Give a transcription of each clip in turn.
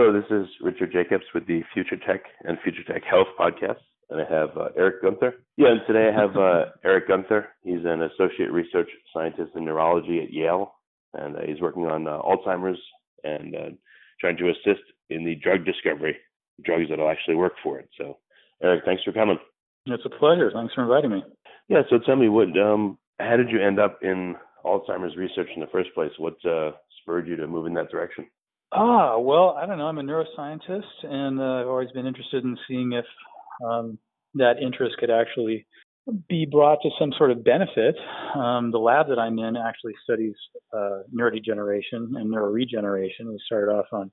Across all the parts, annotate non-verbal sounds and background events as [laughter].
Hello, this is Richard Jacobs with the Future Tech and Future Tech Health podcast, and I have uh, Eric Gunther. Yeah, and today I have uh, [laughs] Eric Gunther. He's an associate research scientist in neurology at Yale, and uh, he's working on uh, Alzheimer's and uh, trying to assist in the drug discovery, drugs that'll actually work for it. So, Eric, thanks for coming. It's a pleasure. Thanks for inviting me. Yeah. So, tell me, what, um, how did you end up in Alzheimer's research in the first place? What uh, spurred you to move in that direction? Ah, well, I don't know. I'm a neuroscientist, and uh, I've always been interested in seeing if um, that interest could actually be brought to some sort of benefit. Um, the lab that I'm in actually studies uh, neurodegeneration and neuroregeneration. We started off on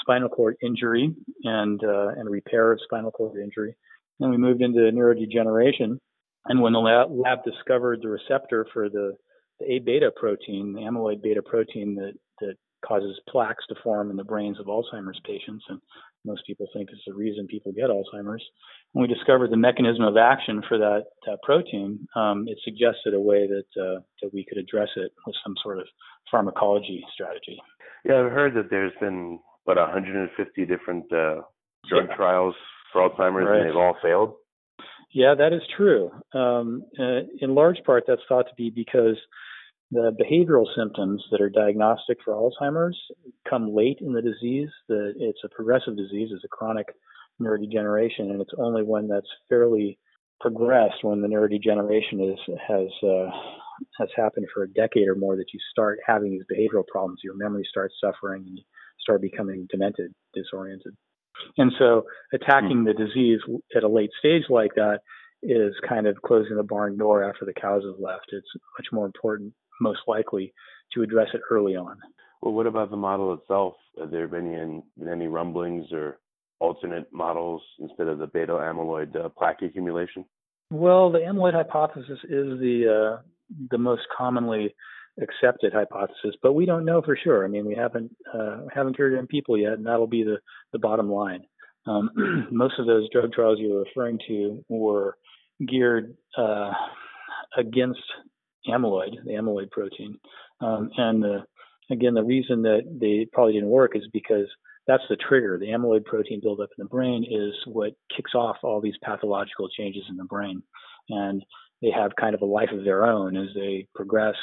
spinal cord injury and uh, and repair of spinal cord injury. Then we moved into neurodegeneration. And when the lab, lab discovered the receptor for the, the A beta protein, the amyloid beta protein that causes plaques to form in the brains of Alzheimer's patients, and most people think it's the reason people get Alzheimer's. When we discovered the mechanism of action for that, that protein, um, it suggested a way that uh, that we could address it with some sort of pharmacology strategy. Yeah, I've heard that there's been about 150 different uh, drug yeah. trials for Alzheimer's, right. and they've all failed. Yeah, that is true. Um, uh, in large part, that's thought to be because the behavioral symptoms that are diagnostic for Alzheimer's come late in the disease. The, it's a progressive disease, it's a chronic neurodegeneration, and it's only when that's fairly progressed, when the neurodegeneration is, has uh, has happened for a decade or more, that you start having these behavioral problems. Your memory starts suffering, and you start becoming demented, disoriented. And so, attacking the disease at a late stage like that is kind of closing the barn door after the cows have left. It's much more important most likely to address it early on. Well, what about the model itself? Have there been any, any rumblings or alternate models instead of the beta amyloid uh, plaque accumulation? Well, the amyloid hypothesis is the uh, the most commonly accepted hypothesis, but we don't know for sure. I mean, we haven't uh, haven't cured it in people yet, and that'll be the the bottom line. Um, [clears throat] most of those drug trials you were referring to were geared uh, against amyloid, the amyloid protein. Um, and the, again, the reason that they probably didn't work is because that's the trigger. The amyloid protein buildup in the brain is what kicks off all these pathological changes in the brain. And they have kind of a life of their own as they progress.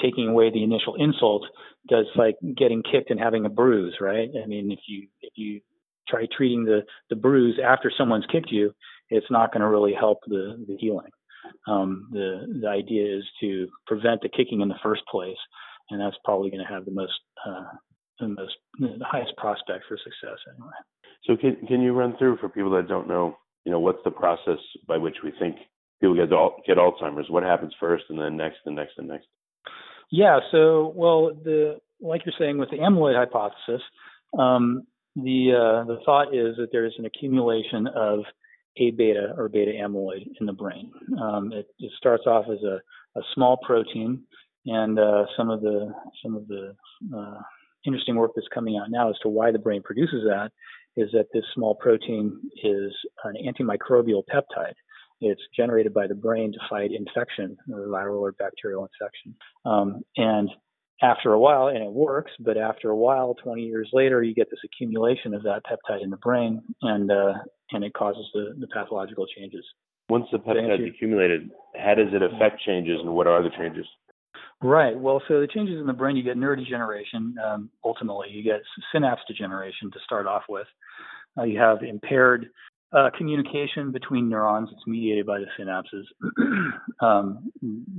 Taking away the initial insult does like getting kicked and having a bruise, right? I mean, if you if you try treating the the bruise after someone's kicked you, it's not going to really help the the healing. Um, the the idea is to prevent the kicking in the first place, and that's probably going to have the most uh, the most the highest prospect for success anyway. So can can you run through for people that don't know, you know, what's the process by which we think people get get Alzheimer's? What happens first, and then next, and next, and next? Yeah. So well, the like you're saying with the amyloid hypothesis, um, the uh, the thought is that there is an accumulation of a beta or beta amyloid in the brain. Um, it, it, starts off as a, a small protein, and uh, some of the some of the uh, interesting work that's coming out now as to why the brain produces that is that this small protein is an antimicrobial peptide. It's generated by the brain to fight infection, viral or bacterial infection. Um, and after a while, and it works, but after a while, 20 years later, you get this accumulation of that peptide in the brain, and uh, and it causes the, the pathological changes. Once the peptide is accumulated, how does it affect changes, and what are the changes? Right. Well, so the changes in the brain, you get neurodegeneration. Um, ultimately, you get synapse degeneration to start off with. Uh, you have impaired uh, communication between neurons. It's mediated by the synapses. [clears throat] um,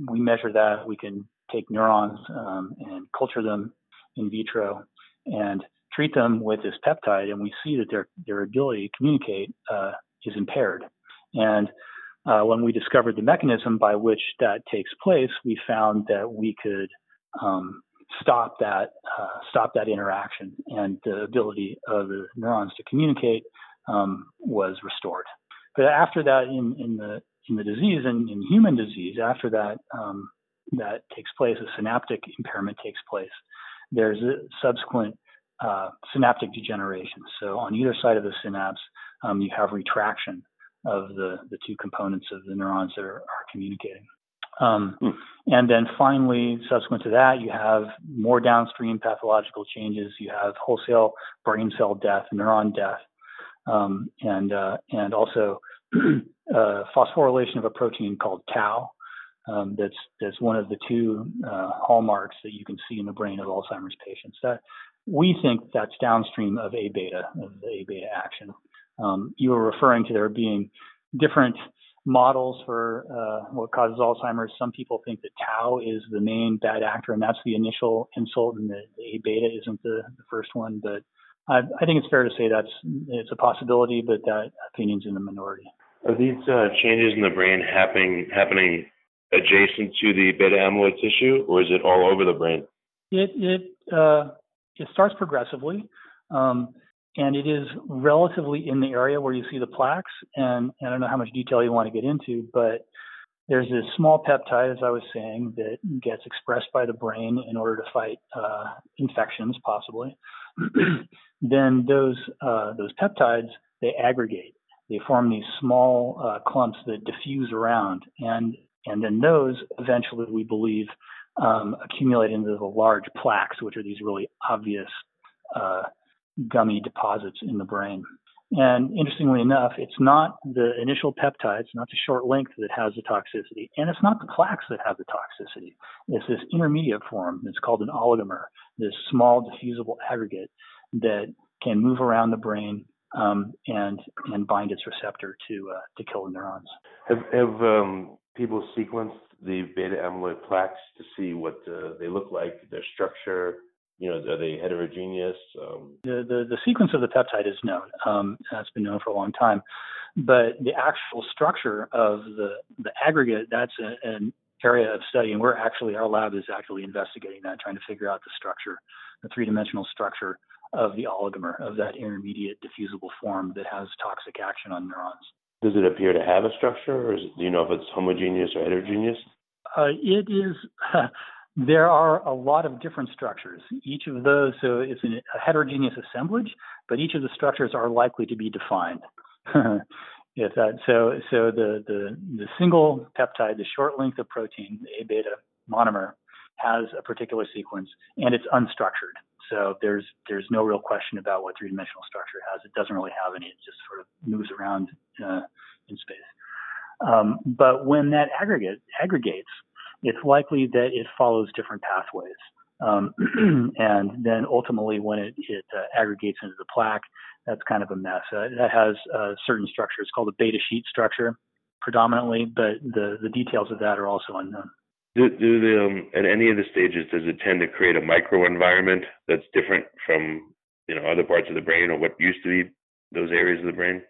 we measure that. We can take neurons um, and culture them in vitro and treat them with this peptide, and we see that their their ability to communicate uh, is impaired. And uh, when we discovered the mechanism by which that takes place, we found that we could um, stop that uh, stop that interaction, and the ability of the neurons to communicate um, was restored. But after that, in, in the in the disease and in, in human disease, after that um, that takes place, a synaptic impairment takes place. There's a subsequent uh, synaptic degeneration. So on either side of the synapse, um, you have retraction of the, the two components of the neurons that are, are communicating. Um, hmm. And then finally, subsequent to that, you have more downstream pathological changes. You have wholesale brain cell death, neuron death, um, and uh, and also [clears throat] uh, phosphorylation of a protein called tau. Um, that's that's one of the two uh, hallmarks that you can see in the brain of Alzheimer's patients. That we think that's downstream of A beta, of the A beta action. Um, you were referring to there being different models for uh, what causes Alzheimer's. Some people think that tau is the main bad actor, and that's the initial insult, and the, A beta isn't the, the first one. But I, I, think it's fair to say that's it's a possibility, but that opinion's in the minority. Are these uh, changes in the brain happening happening adjacent to the beta amyloid tissue, or is it all over the brain? It it uh, it starts progressively. Um, and it is relatively in the area where you see the plaques. And, and I don't know how much detail you want to get into, but there's this small peptide, as I was saying, that gets expressed by the brain in order to fight uh, infections, possibly. [clears throat] then those uh, those peptides they aggregate. They form these small uh, clumps that diffuse around, and and then those eventually, we believe, um, accumulate into the large plaques, which are these really obvious uh, gummy deposits in the brain. And interestingly enough, it's not the initial peptides, not the short length that has the toxicity, and it's not the plaques that have the toxicity. It's this intermediate form. It's called an oligomer, this small diffusible aggregate that can move around the brain um, and and bind its receptor to uh, to kill the neurons. Have, have um, people sequenced the beta amyloid plaques to see what uh, they look like, their structure, you know, are they heterogeneous? Um... The, the, the sequence of the peptide is known. Um, that's been known for a long time, but the actual structure of the the aggregate that's a, an area of study, and we're actually our lab is actually investigating that, trying to figure out the structure, the three dimensional structure of the oligomer of that intermediate diffusible form that has toxic action on neurons. Does it appear to have a structure, or is, do you know if it's homogeneous or heterogeneous? Uh, it is. [laughs] There are a lot of different structures. Each of those, so it's a heterogeneous assemblage, but each of the structures are likely to be defined. [laughs] if that, so, so the, the, the single peptide, the short length of protein, the A beta monomer, has a particular sequence and it's unstructured. So there's there's no real question about what three dimensional structure has. It doesn't really have any. It just sort of moves around uh, in space. Um, but when that aggregate aggregates, it's likely that it follows different pathways. Um, [clears throat] and then ultimately, when it, it uh, aggregates into the plaque, that's kind of a mess. Uh, that has uh, certain structures called a beta sheet structure predominantly, but the, the details of that are also unknown. Do, do the, um, at any of the stages, does it tend to create a microenvironment that's different from you know other parts of the brain or what used to be those areas of the brain?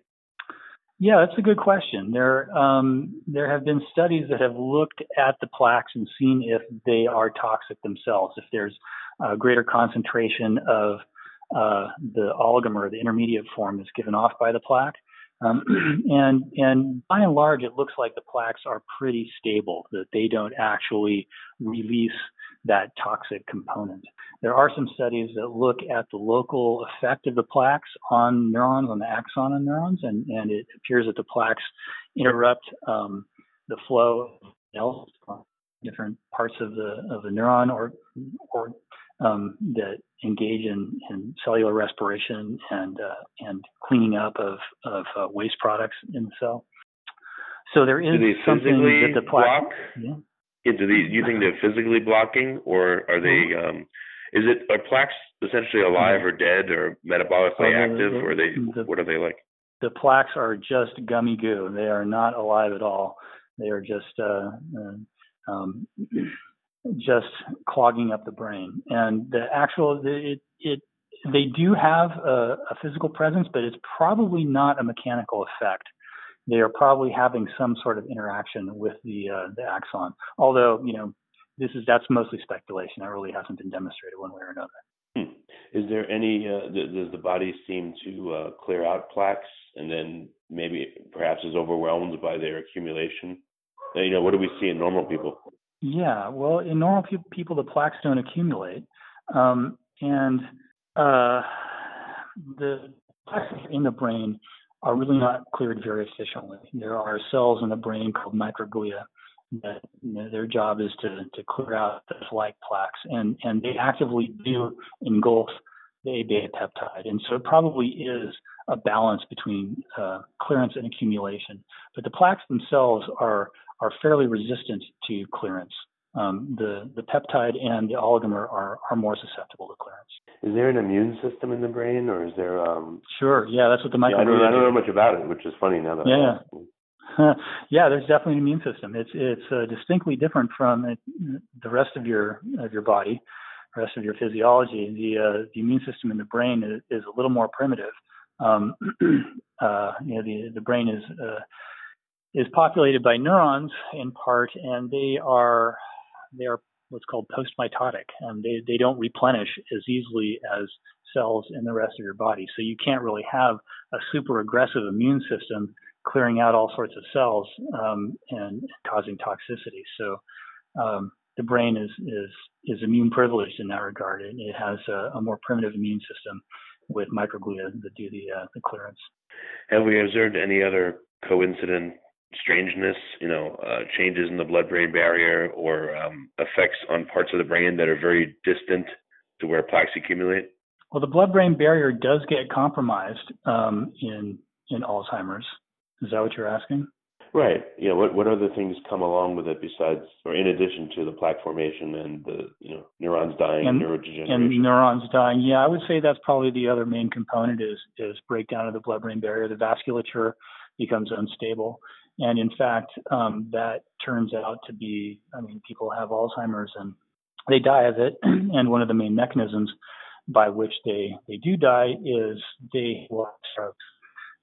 Yeah, that's a good question. There, um, there have been studies that have looked at the plaques and seen if they are toxic themselves, if there's a greater concentration of uh, the oligomer, the intermediate form, that's given off by the plaque. Um, [clears throat] and and by and large, it looks like the plaques are pretty stable; that they don't actually release that toxic component. There are some studies that look at the local effect of the plaques on neurons, on the axon of neurons, and, and it appears that the plaques interrupt um, the flow of different parts of the of the neuron or or um, that engage in, in cellular respiration and uh, and cleaning up of of uh, waste products in the cell. So there is something that the plaque. Block? Yeah. yeah do, they, do you think they're physically blocking, or are they? Mm-hmm. Um, is it are plaques essentially alive or dead or metabolically active, the, or are they? The, what are they like? The plaques are just gummy goo. They are not alive at all. They are just uh, uh, um, just clogging up the brain. And the actual it it they do have a, a physical presence, but it's probably not a mechanical effect they are probably having some sort of interaction with the uh, the axon. Although you know this is that's mostly speculation. That really hasn't been demonstrated one way or another. Hmm. Is there any uh, does the body seem to uh, clear out plaques and then maybe perhaps is overwhelmed by their accumulation? You know, what do we see in normal people? Yeah, well, in normal pe- people, the plaques don't accumulate, um, and uh, the plaques in the brain are really not cleared very efficiently. There are cells in the brain called microglia that you know, their job is to, to clear out the like plaques, and, and they actively do engulf the A beta peptide. And so it probably is a balance between uh, clearance and accumulation. But the plaques themselves are, are fairly resistant to clearance. Um, the, the peptide and the oligomer are, are more susceptible to clearance. Is there an immune system in the brain, or is there? Um... Sure. Yeah, that's what the microglia. Yeah, I, don't, I don't know much about it, which is funny now that. Yeah. [laughs] yeah, there's definitely an immune system. It's it's uh, distinctly different from it, the rest of your of your body, rest of your physiology. The uh, the immune system in the brain is, is a little more primitive. Um, [clears throat] uh, you know, the the brain is uh, is populated by neurons in part, and they are they are what's called postmitotic. and they, they don't replenish as easily as cells in the rest of your body. So you can't really have a super aggressive immune system clearing out all sorts of cells um, and causing toxicity. So um, the brain is, is, is immune privileged in that regard. It, it has a, a, more primitive immune system with microglia that do the, uh, the clearance. Have we observed any other coincident strangeness, you know, uh, changes in the blood-brain barrier or um, effects on parts of the brain that are very distant to where plaques accumulate? Well, the blood-brain barrier does get compromised um, in in Alzheimer's. Is that what you're asking? Right. You know, what what other things come along with it besides, or in addition to the plaque formation and the you know neurons dying and, and neurodegeneration? And neurons dying. Yeah, I would say that's probably the other main component is is breakdown of the blood-brain barrier. The vasculature becomes unstable, and in fact, um, that turns out to be, I mean, people have Alzheimer's and they die of it. [clears throat] and one of the main mechanisms by which they, they do die is they will have strokes.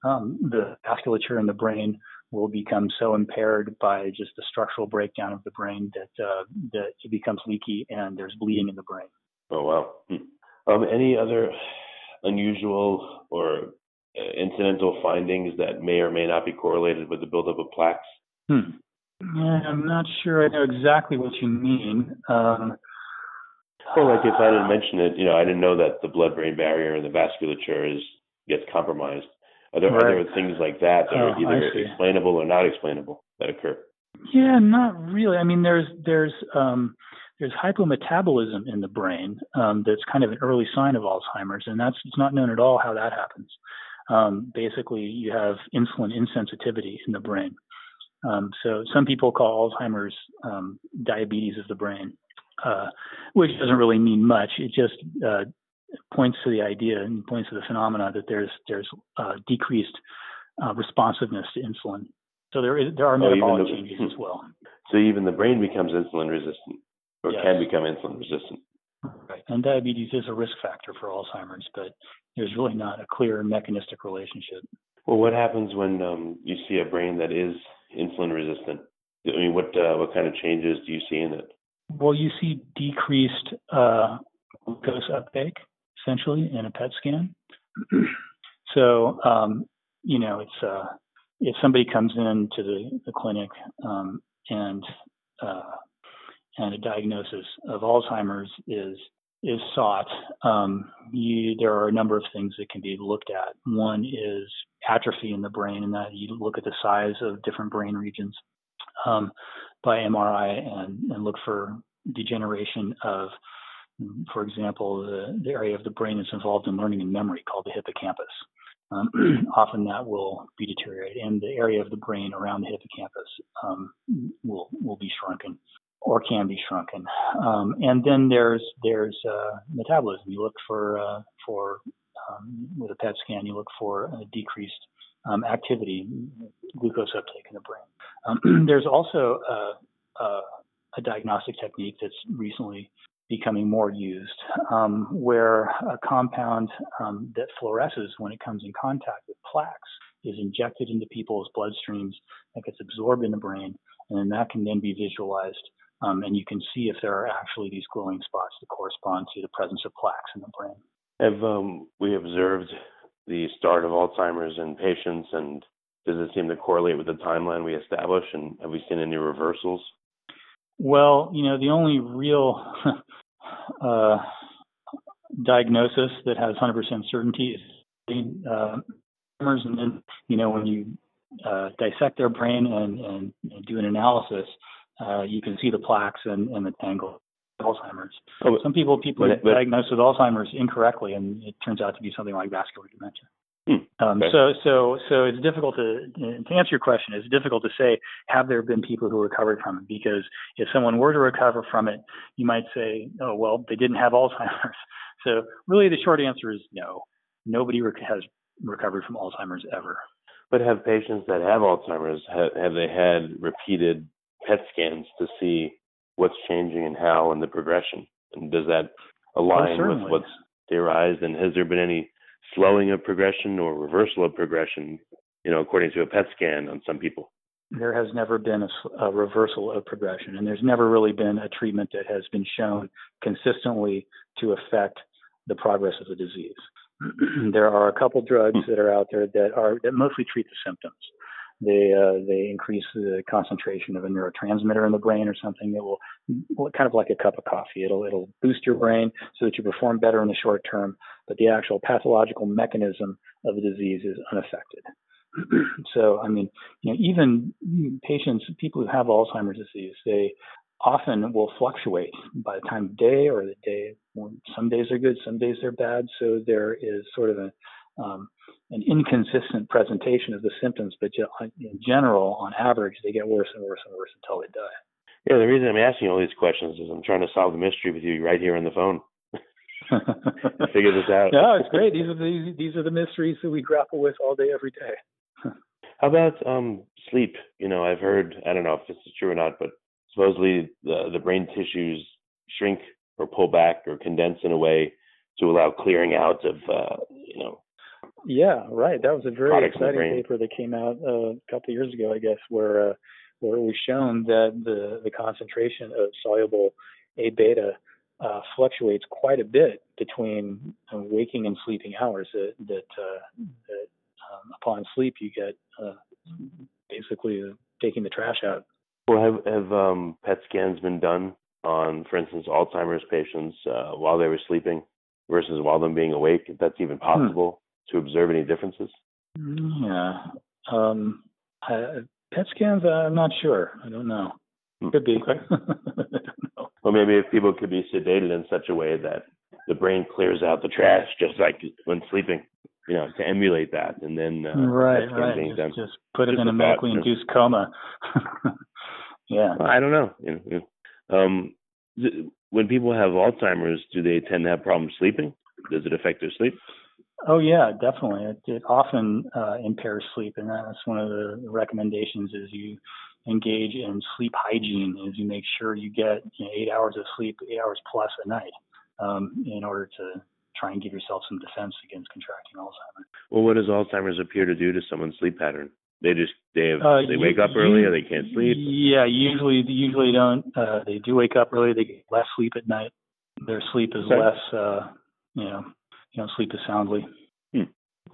Um, the vasculature in the brain will become so impaired by just the structural breakdown of the brain that uh, that it becomes leaky and there's bleeding in the brain. Oh wow! Hmm. Um, any other unusual or incidental findings that may or may not be correlated with the buildup of plaques? Hmm. Yeah, I'm not sure I know exactly what you mean. Um, well, like if I didn't mention it, you know, I didn't know that the blood-brain barrier and the vasculature is gets compromised. Are there, right. are there things like that that oh, are either explainable or not explainable that occur? Yeah, not really. I mean, there's there's um, there's hypometabolism in the brain um, that's kind of an early sign of Alzheimer's, and that's it's not known at all how that happens um, basically you have insulin insensitivity in the brain. Um, so some people call Alzheimer's um, diabetes of the brain, uh, which doesn't really mean much. It just uh, points to the idea and points to the phenomena that there's there's uh, decreased uh, responsiveness to insulin. So there is there are oh, metabolic the, changes as well. [laughs] So even the brain becomes insulin resistant, or yes. can become insulin resistant. Right. And diabetes is a risk factor for Alzheimer's, but there's really not a clear mechanistic relationship. Well, what happens when um, you see a brain that is insulin resistant? I mean, what uh, what kind of changes do you see in it? Well, you see decreased uh, glucose uptake essentially in a PET scan. [clears throat] so, um, you know, it's uh, if somebody comes into the, the clinic um, and uh, and a diagnosis of Alzheimer's is is sought, um, you, there are a number of things that can be looked at. One is atrophy in the brain, and that you look at the size of different brain regions um, by MRI and, and look for degeneration of, for example, the, the area of the brain that's involved in learning and memory called the hippocampus. Um, [clears throat] often that will be deteriorated, and the area of the brain around the hippocampus um, will will be shrunken or can be shrunken. Um, and then there's there's uh, metabolism. You look for uh, for um, with a PET scan, you look for decreased um, activity, glucose uptake in the brain. Um, [clears throat] there's also a, a, a, diagnostic technique that's recently becoming more used, um, where a compound um, that fluoresces when it comes in contact with plaques is injected into people's bloodstreams that gets absorbed in the brain, and then that can then be visualized um, and you can see if there are actually these glowing spots that correspond to the presence of plaques in the brain. Have um, we observed the start of Alzheimer's in patients, and does it seem to correlate with the timeline we establish? And have we seen any reversals? Well, you know, the only real [laughs] uh, diagnosis that has 100% certainty is uh, and then, you know, when you uh, dissect their brain and, and, and do an analysis, uh, you can see the plaques and, and the tangle Alzheimer's. Oh, Some people people but, but, diagnosed with Alzheimer's incorrectly, and it turns out to be something like vascular dementia. Hmm, um, okay. So so so it's difficult to to answer your question. It's difficult to say have there been people who recovered from it because if someone were to recover from it, you might say, oh well, they didn't have [laughs] Alzheimer's. So really, the short answer is no. Nobody rec- has recovered from Alzheimer's ever. But have patients that have Alzheimer's have, have they had repeated PET scans to see what's changing and how and the progression. And does that align oh, with what's theorized? And has there been any slowing of progression or reversal of progression, you know, according to a PET scan on some people? There has never been a, a reversal of progression, and there's never really been a treatment that has been shown consistently to affect the progress of the disease. [clears throat] there are a couple drugs hmm. that are out there that are that mostly treat the symptoms. They uh, they increase the concentration of a neurotransmitter in the brain or something that will, kind of like a cup of coffee. It'll it'll boost your brain so that you perform better in the short term, but the actual pathological mechanism of the disease is unaffected. [clears throat] so I mean, you know, even patients, people who have Alzheimer's disease, they often will fluctuate by the time of day or the day. Some days are good, some days they're bad. So there is sort of a um, an inconsistent presentation of the symptoms, but in general, on average, they get worse and worse and worse until they die. Yeah, the reason I'm asking all these questions is I'm trying to solve the mystery with you right here on the phone. [laughs] Figure this out. [laughs] No, it's great. These are the these are the mysteries that we grapple with all day, every day. [laughs] How about um, sleep? You know, I've heard I don't know if this is true or not, but supposedly the the brain tissues shrink or pull back or condense in a way to allow clearing out of uh, you know yeah, right. That was a very exciting paper that came out uh, a couple of years ago, I guess, where uh, where it was shown that the the concentration of soluble A beta uh, fluctuates quite a bit between uh, waking and sleeping hours. That that, uh, that um, upon sleep you get uh, basically taking the trash out. Well, have have um, PET scans been done on, for instance, Alzheimer's patients while they were sleeping versus while them being awake? If that's even hmm. To observe any differences? Yeah. Um, I, PET scans, I'm not sure. I don't know. Hmm. Could be. Okay. [laughs] Well, maybe if people could be sedated in such a way that the brain clears out the trash, just like when sleeping, you know, to emulate that, and then uh, right, right, just, just, put it in a medically induced coma. [laughs] yeah. I don't know. You know, um, when people have Alzheimer's, do they tend to have problems sleeping? Does it affect their sleep? Oh yeah, definitely. It, it often uh, impairs sleep, and that's one of the recommendations. Is you engage in sleep hygiene, is you make sure you get you know, eight hours of sleep, eight hours plus a night, um, in order to try and give yourself some defense against contracting Alzheimer's. Well, what does Alzheimer's appear to do to someone's sleep pattern? They just they have, uh, they wake up early or they can't sleep. Yeah, usually usually don't. Uh, they do wake up early. They get less sleep at night. Their sleep is okay. less. Uh, you know, you know, sleep as soundly. Hmm.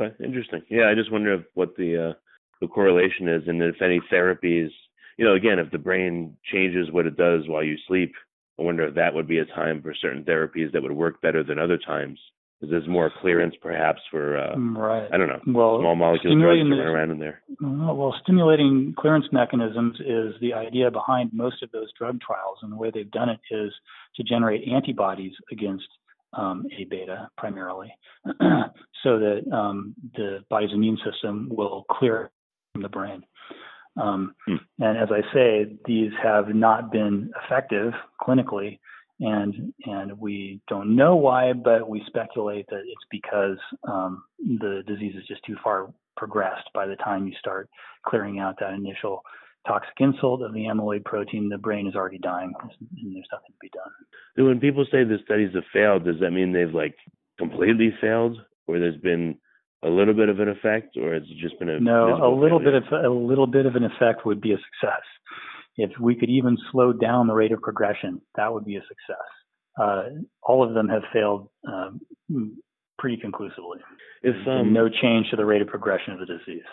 Okay, interesting. Yeah, I just wonder if, what the uh, the correlation is, and if any therapies, you know, again, if the brain changes what it does while you sleep, I wonder if that would be a time for certain therapies that would work better than other times. Because there's more clearance, perhaps, for uh, Mm, right. I don't know Well, small molecule drugs stimulating the- run around in there. Uh, Well, stimulating clearance mechanisms is the idea behind most of those drug trials, and the way they've done it is to generate antibodies against um, A beta primarily, [clears throat] so that um, the body's immune system will clear from the brain. Um, Hmm. And as I say, these have not been effective clinically, and and we don't know why, but we speculate that it's because um, the disease is just too far progressed by the time you start clearing out that initial toxic insult of the amyloid protein. The brain is already dying, and there's nothing to be done. So when people say the studies have failed, does that mean they've like completely failed, or there's been a little bit of an effect, or it's just been a No, a little failure? bit of a little bit of an effect would be a success. If we could even slow down the rate of progression, that would be a success. Uh, all of them have failed um, pretty conclusively. If um, no change to the rate of progression of the disease.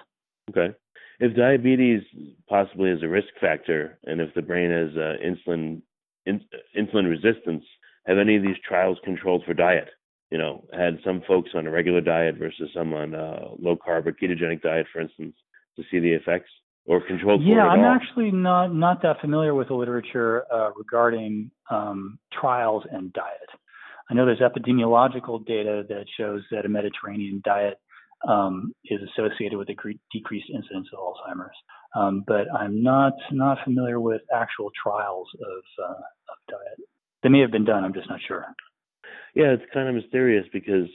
Okay. If diabetes possibly is a risk factor, and if the brain has uh, insulin in, insulin resistance, have any of these trials controlled for diet? You know, had some folks on a regular diet versus some on a low carb or ketogenic diet, for instance, to see the effects, or controlled for Yeah, I'm all? actually not not that familiar with the literature uh, regarding um, trials and diet. I know there's epidemiological data that shows that a Mediterranean diet um, is associated with a decreased incidence of Alzheimer's, um, but I'm not not familiar with actual trials of uh, of diet. They may have been done. I'm just not sure. Yeah, it's kind of mysterious because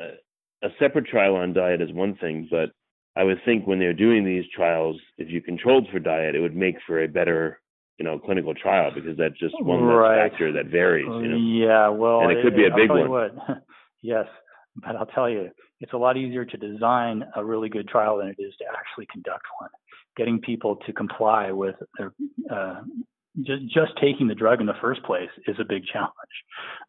uh, a separate trial on diet is one thing, but I would think when they're doing these trials, if you controlled for diet, it would make for a better, you know, clinical trial because that's just one Right. factor that varies. You know, Yeah, well, And it could be a big one. what. [laughs] yes, but I'll tell you, it's a lot easier to design a really good trial than it is to actually conduct one. Getting people to comply with their, uh, just just taking the drug in the first place is a big challenge.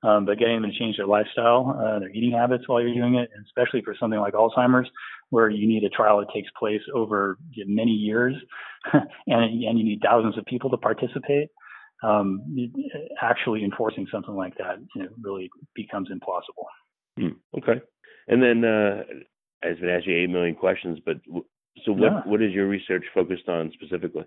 Um, but getting them to change their lifestyle, uh, their eating habits while you're doing it, and especially for something like Alzheimer's, where you need a trial that takes place over many years, [laughs] and and you need thousands of people to participate um, actually enforcing something like that you know, really becomes implausible. Hmm, okay. And then uh, I've been asking you eight million questions, but w- so what Yeah. what is your research focused on specifically?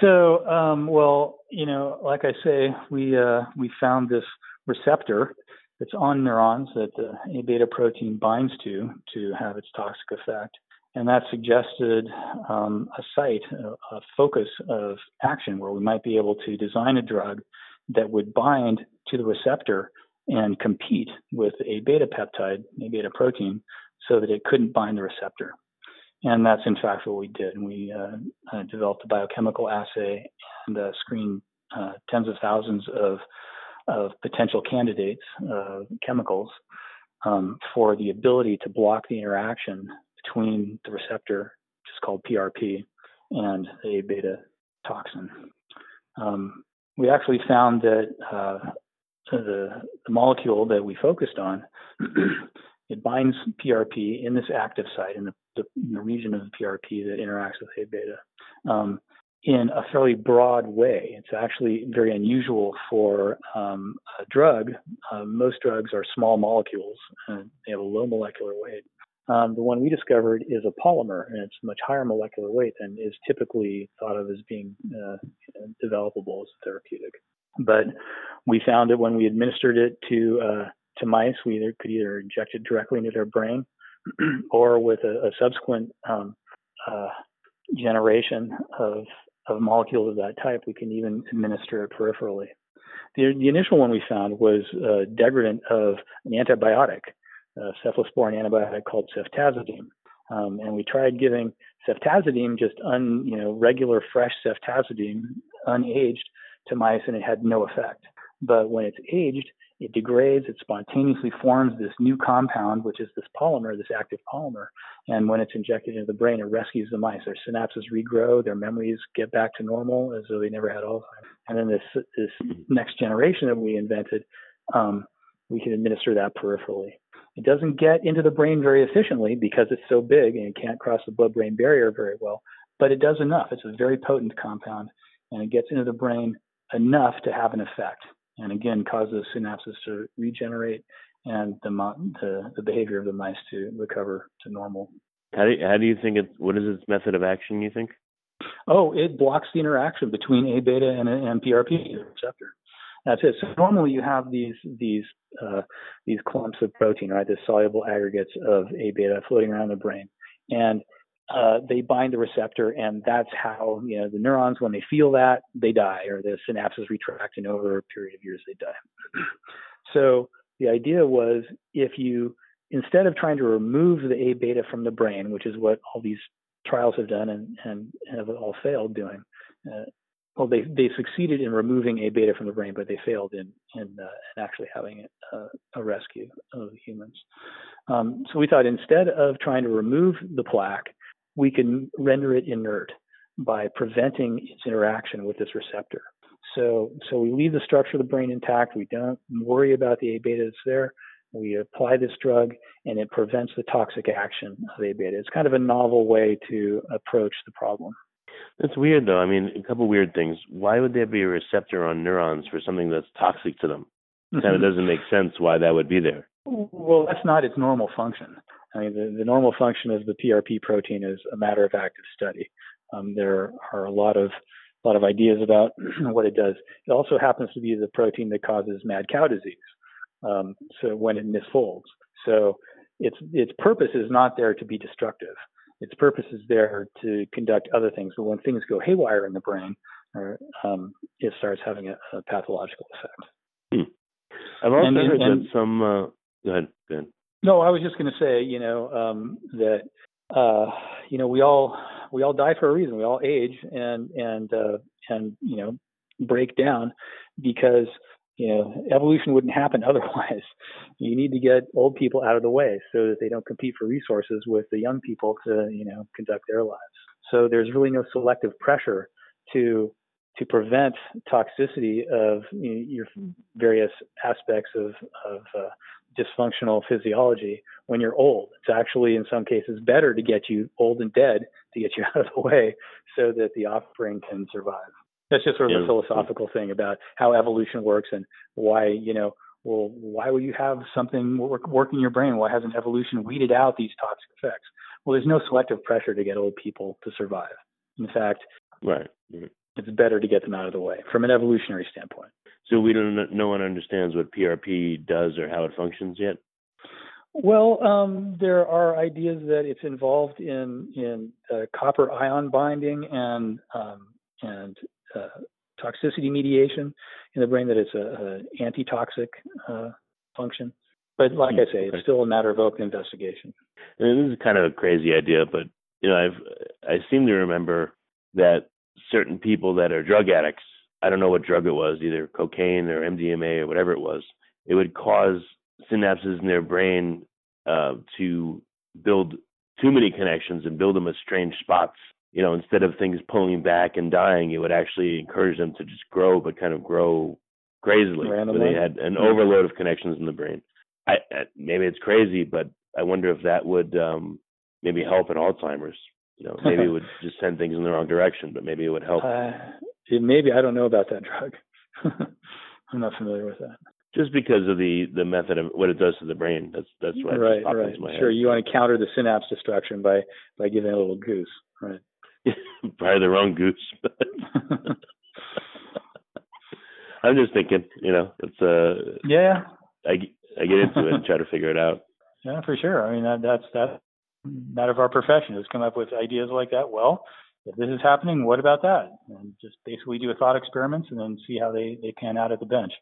So, um, well, you know, like I say, we uh, we found this receptor that's on neurons that the A beta protein binds to to have its toxic effect, and that suggested um, a site, a, a focus of action where we might be able to design a drug that would bind to the receptor and compete with a beta peptide, A beta protein, so that it couldn't bind the receptor. And that's in fact what we did. We uh, uh, developed a biochemical assay and uh, screened uh, tens of thousands of, of potential candidates, uh, chemicals, um, for the ability to block the interaction between the receptor, which is called PRP, and a beta toxin. Um, we actually found that uh, the, the molecule that we focused on [clears throat] it binds PRP in this active site in the, the, in the region of the PRP that interacts with A beta um, in a fairly broad way. It's actually very unusual for um, a drug. Uh, most drugs are small molecules and they have a low molecular weight. Um, the one we discovered is a polymer, and it's much higher molecular weight than is typically thought of as being uh, developable as a therapeutic. But we found that when we administered it to uh, to mice, we either could either inject it directly into their brain, [clears throat] or with a, a subsequent um, uh, generation of of molecules of that type, we can even administer it peripherally. The, the initial one we found was a degradant of an antibiotic, a cephalosporin antibiotic called ceftazidime. Um, and we tried giving ceftazidime, just un, you know, regular fresh ceftazidime, unaged, to mice, and it had no effect. But when it's aged, it degrades, it spontaneously forms this new compound, which is this polymer, this active polymer. And when it's injected into the brain, it rescues the mice. Their synapses regrow, their memories get back to normal as though they never had Alzheimer's. And then this this next generation that we invented, um, we can administer that peripherally. It doesn't get into the brain very efficiently because it's so big and it can't cross the blood-brain barrier very well, but it does enough. It's a very potent compound, and it gets into the brain enough to have an effect. and again causes synapses to regenerate and the, the, the behavior of the mice to recover to normal. How do you, how do you think it? What is its method of action? You think? Oh, it blocks the interaction between A beta and, and PRP receptor. That's it. So normally you have these these uh, these clumps of protein, right? The soluble aggregates of A beta floating around the brain, and uh, they bind the receptor, and that's how you know the neurons when they feel that they die, or the synapses retract, and over a period of years they die. [clears throat] so the idea was if you instead of trying to remove the A beta from the brain, which is what all these trials have done and, and have all failed doing, uh, well, they they succeeded in removing A beta from the brain, but they failed in in, uh, in actually having it, uh, a rescue of humans. Um, so we thought instead of trying to remove the plaque, we can render it inert by preventing its interaction with this receptor. So, so we leave the structure of the brain intact. We don't worry about the A beta that's there. We apply this drug and it prevents the toxic action of A beta. It's kind of a novel way to approach the problem. That's weird though. I mean, a couple weird things. Why would there be a receptor on neurons for something that's toxic to them? It kind of mm-hmm. doesn't make sense why that would be there. Well, that's not its normal function. I mean, the, the normal function of the PRP protein is a matter of active study. Um, there are a lot of a lot of ideas about [clears throat] what it does. It also happens to be the protein that causes mad cow disease. Um, so when it misfolds, so its its purpose is not there to be destructive. Its purpose is there to conduct other things. But when things go haywire in the brain, or, um, it starts having a, a pathological effect. Hmm. I've also and, heard and, that some. Uh, go ahead. Go ahead. No, I was just going to say, you know, um, that uh, you know we all we all die for a reason. We all age and and uh, and you know break down because you know evolution wouldn't happen [laughs] otherwise. You need to get old people out of the way so that they don't compete for resources with the young people to you know conduct their lives. So there's really no selective pressure to to prevent toxicity of you know, your various aspects of of uh, dysfunctional physiology when you're old. It's actually, in some cases, better to get you old and dead to get you [laughs] out of the way so that the offspring can survive. That's just sort of yeah. a philosophical thing about how evolution works and why, you know, well, why would you have something work, work in your brain? Why hasn't evolution weeded out these toxic effects? Well, there's no selective pressure to get old people to survive. In fact, right. it's better to get them out of the way from an evolutionary standpoint. So we don't. No one understands what PRP does or how it functions yet. Well, um, there are ideas that it's involved in in uh, copper ion binding and um, and uh, toxicity mediation in the brain. That it's a, a antitoxic uh, function. But like I say, it's still a matter of open investigation. And this is kind of a crazy idea, but you know, I've I seem to remember that certain people that are drug addicts I don't know what drug it was, either cocaine or MDMA or whatever it was. It would cause synapses in their brain uh, to build too many connections and build them at strange spots. You know, instead of things pulling back and dying, it would actually encourage them to just grow, but kind of grow crazily. Randomly. They had an overload of connections in the brain. I, I maybe it's crazy, but I wonder if that would um, maybe help in Alzheimer's. You know, maybe it [laughs] would just send things in the wrong direction, but maybe it would help. Uh, it maybe I don't know about that drug. [laughs] I'm not familiar with that. Just because of the the method of what it does to the brain. That's that's what right, right. Sure, you want to counter the synapse destruction by by giving a little goose, right? [laughs] Probably the wrong goose. but [laughs] I'm just thinking, you know, it's uh yeah. I I get into it and try to figure it out. Yeah, for sure. I mean, that, that's that. Not of our profession is come up with ideas like that. Well, if this is happening, what about that? And just basically do a thought experiments and then see how they, they pan out at the bench.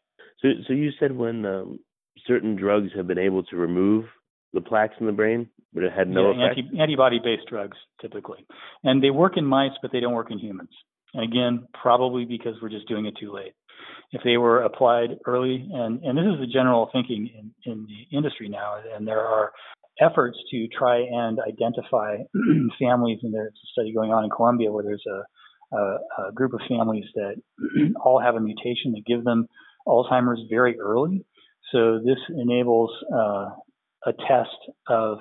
So, so you said when um, certain drugs have been able to remove the plaques in the brain, but it had no yeah, effect? Anti, antibody-based drugs, typically. And they work in mice, but they don't work in humans. And again, probably because we're just doing it too late. If they were applied early, and, and this is the general thinking in, in the industry now, and there are efforts to try and identify [clears throat] families, and there's a study going on in Colombia where there's a, a, a group of families that [clears throat] all have a mutation that give them Alzheimer's very early. So this enables uh, a test of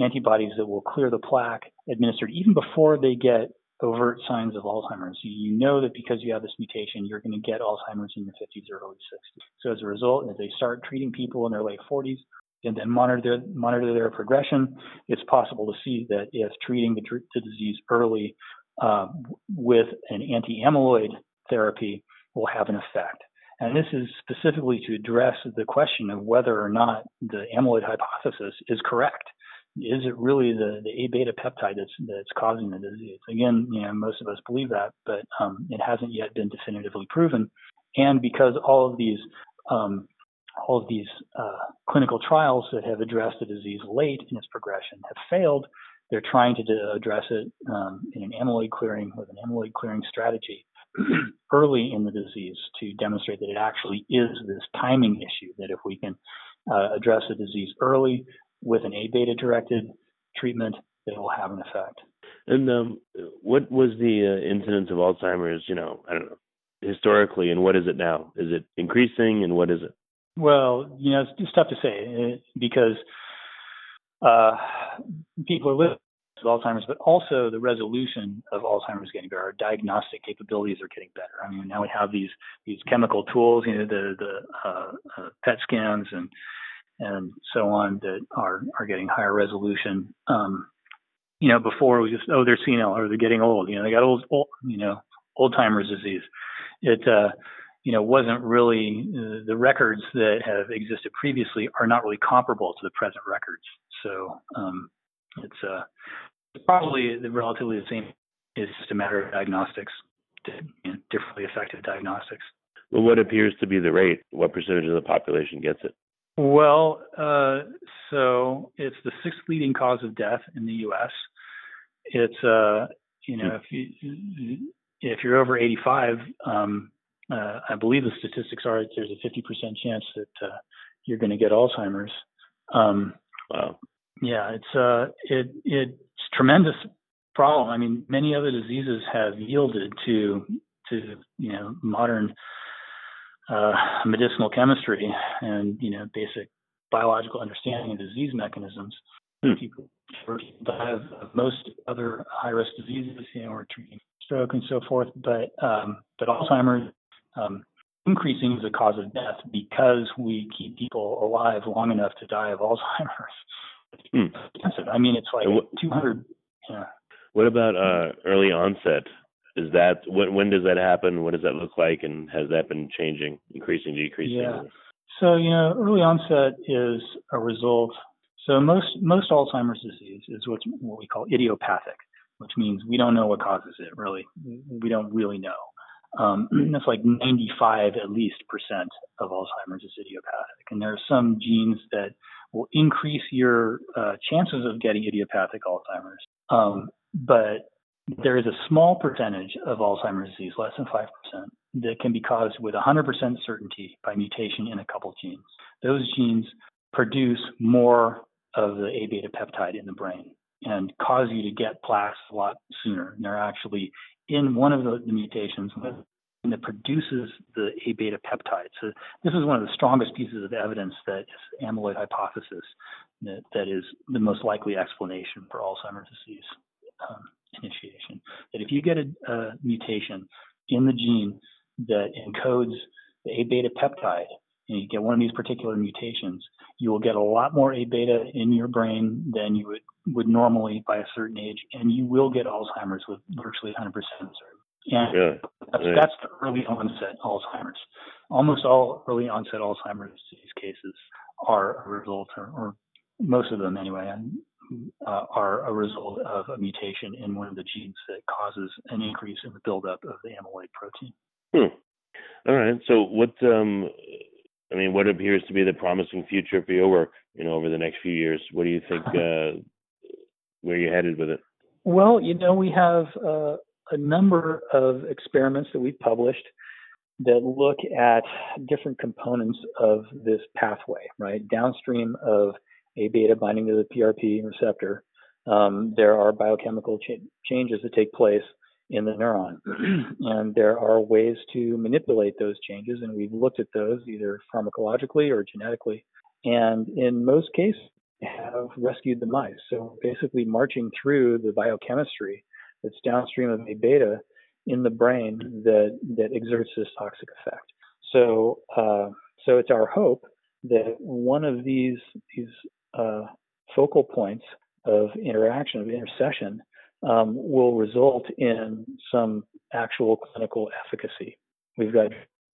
antibodies that will clear the plaque administered even before they get overt signs of Alzheimer's. You know that because you have this mutation, you're going to get Alzheimer's in your 50s or early 60s. So as a result, as they start treating people in their late 40s and then monitor their, monitor their progression, it's possible to see that if treating the, the disease early uh, with an anti-amyloid therapy will have an effect. And this is specifically to address the question of whether or not the amyloid hypothesis is correct is it really the, the A beta peptide that's that's causing the disease? Again, you know, most of us believe that, but um, it hasn't yet been definitively proven. And because all of these um, all of these uh, clinical trials that have addressed the disease late in its progression have failed, they're trying to address it um, in an amyloid clearing with an amyloid clearing strategy [clears throat] early in the disease to demonstrate that it actually is this timing issue. That if we can uh, address the disease early, with an A beta directed treatment that will have an effect. And um, what was the uh, incidence of Alzheimer's? You know, I don't know historically, and what is it now? Is it increasing, and what is it? Well, you know, it's tough to say uh, because uh, people are living with Alzheimer's, but also the resolution of Alzheimer's is getting better. Our diagnostic capabilities are getting better. I mean, now we have these these chemical tools, you know, the the uh, uh, PET scans and and so on that are are getting higher resolution. Um, you know, before we just oh they're senile or they're getting old. You know, they got old, old you know old timers disease. It uh, you know wasn't really uh, the records that have existed previously are not really comparable to the present records. So um, it's uh, probably relatively the same. It's just a matter of diagnostics, differently effective diagnostics. Well, what appears to be the rate? What percentage of the population gets it? Well, uh, so it's the sixth leading cause of death in the U.S. It's uh, you know if you if you're over 85, um, uh, I believe the statistics are there's a 50% chance that uh, you're going to get Alzheimer's. Um, wow. Yeah, it's uh, it it's tremendous problem. I mean, many other diseases have yielded to to you know modern uh, medicinal chemistry and you know basic biological understanding of disease mechanisms. Hmm. People have most other high risk diseases, you know, or treating stroke and so forth, but um, but Alzheimer's um, increasing as a cause of death because we keep people alive long enough to die of Alzheimer's. Hmm. I mean, it's like what, 200. Yeah. What about uh, early onset is that when when does that happen? What does that look like, and has that been changing, increasing, decreasing? Yeah. So you know, early onset is a result. So most most Alzheimer's disease is what what we call idiopathic, which means we don't know what causes it. Really, we don't really know. Um, that's like 95 at least percent of Alzheimer's is idiopathic, and there are some genes that will increase your uh, chances of getting idiopathic Alzheimer's. Um, but there is a small percentage of Alzheimer's disease, less than 5%, that can be caused with 100% certainty by mutation in a couple genes. Those genes produce more of the A beta peptide in the brain and cause you to get plaques a lot sooner. And they're actually in one of the, the mutations that produces the A beta peptide. So this is one of the strongest pieces of evidence that amyloid hypothesis that, that is the most likely explanation for Alzheimer's disease. Um, initiation. That if you get a, a mutation in the gene that encodes the A beta peptide, and you get one of these particular mutations, you will get a lot more A beta in your brain than you would, would normally by a certain age, and you will get Alzheimer's with virtually 100% certainty. And yeah. that's, yeah. that's the early onset Alzheimer's. Almost all early onset Alzheimer's disease cases are a result, or, or most of them anyway, uh, are a result of a mutation in one of the genes that causes an increase in the buildup of the amyloid protein. Hmm. All right. So what? Um, I mean, what appears to be the promising future for your work? You know, over the next few years, what do you think? [laughs] Uh, where you headed with it? Well, you know, we have uh, a number of experiments that we've published that look at different components of this pathway, right? Downstream of a beta binding to the PRP receptor, um, there are biochemical cha- changes that take place in the neuron. [clears throat] and there are ways to manipulate those changes, and we've looked at those either pharmacologically or genetically. And in most cases, have rescued the mice. So basically, marching through the biochemistry that's downstream of A beta in the brain that that exerts this toxic effect. So uh, so it's our hope that one of these these uh, focal points of interaction of intercession um, will result in some actual clinical efficacy. We've got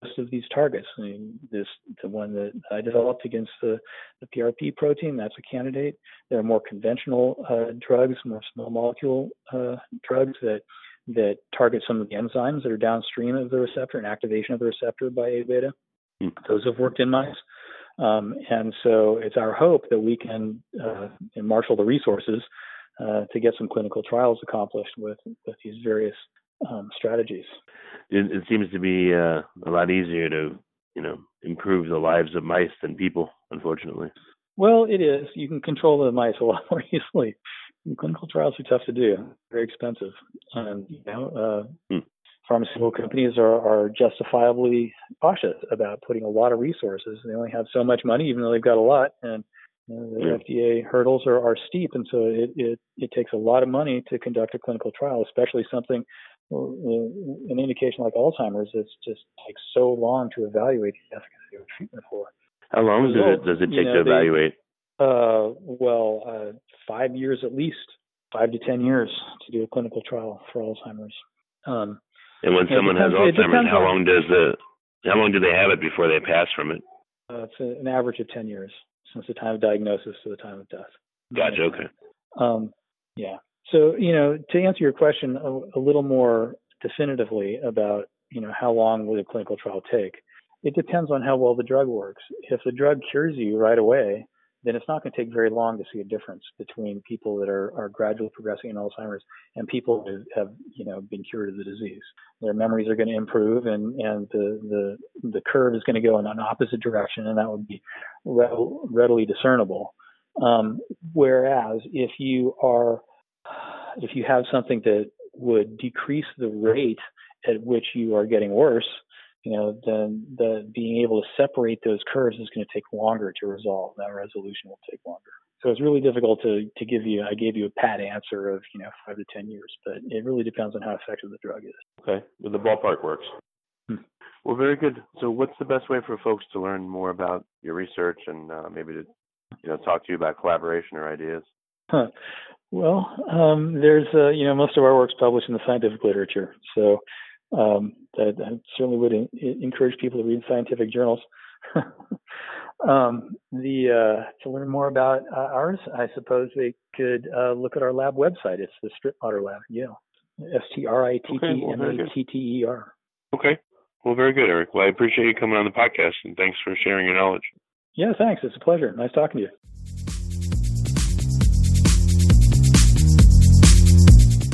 most of these targets. I mean, this the one that I developed against the, the PRP protein. That's a candidate. There are more conventional uh, drugs, more small molecule uh, drugs that that target some of the enzymes that are downstream of the receptor and activation of the receptor by A beta. Mm. Those have worked in mice. Um, and so it's our hope that we can uh, marshal the resources uh, to get some clinical trials accomplished with, with these various um, strategies. It, it, seems to be uh, a lot easier to, you know, improve the lives of mice than people, unfortunately. Well, it is. You can control the mice a lot [laughs] more easily. clinical trials are tough to do, very expensive, and you know, uh, hmm. Pharmaceutical companies are, are justifiably cautious about putting a lot of resources. They only have so much money, even though they've got a lot, and you know, the yeah. FDA hurdles are, are steep, and so it, it it takes a lot of money to conduct a clinical trial, especially something an indication like Alzheimer's, it just takes so long to evaluate the efficacy of treatment for. How long does it does it take you know, to evaluate? They, uh, well, uh, five years at least, five to ten years to do a clinical trial for Alzheimer's. Um, and when someone depends, has Alzheimer's, how long does the how long do they have it before they pass from it? Uh, it's a, an average of ten years since the time of diagnosis to the time of death. Gotcha. Okay. Um, yeah. So, you know, to answer your question a, a little more definitively about, you know, how long will a clinical trial take, it depends on how well the drug works. If the drug cures you right away, then it's not going to take very long to see a difference between people that are, are gradually progressing in Alzheimer's and people who have, you know, been cured of the disease. Their memories are going to improve and, and the, the, the curve is going to go in an opposite direction and that would be readily discernible. Um, whereas if you are if you have something that would decrease the rate at which you are getting worse, you know, then the being able to separate those curves is going to take longer to resolve. That resolution will take longer. So it's really difficult to to give you. I gave you a pat answer of you know five to ten years, but it really depends on how effective the drug is. Okay, well, the ballpark works. Hmm. Well, very good. So, what's the best way for folks to learn more about your research and uh, maybe to you know talk to you about collaboration or ideas? Huh. Well, um, there's uh, you know most of our work's published in the scientific literature, so um, that, I certainly would in, encourage people to read scientific journals. [laughs] um, the uh, to learn more about uh, ours, I suppose they could uh, look at our lab website. It's the Strittmatter Lab, Yale. S T R I T T M A T T E R. Okay. Well, very good, Eric. Well, I appreciate you coming on the podcast, and thanks for sharing your knowledge. Yeah, thanks. It's a pleasure. Nice talking to you.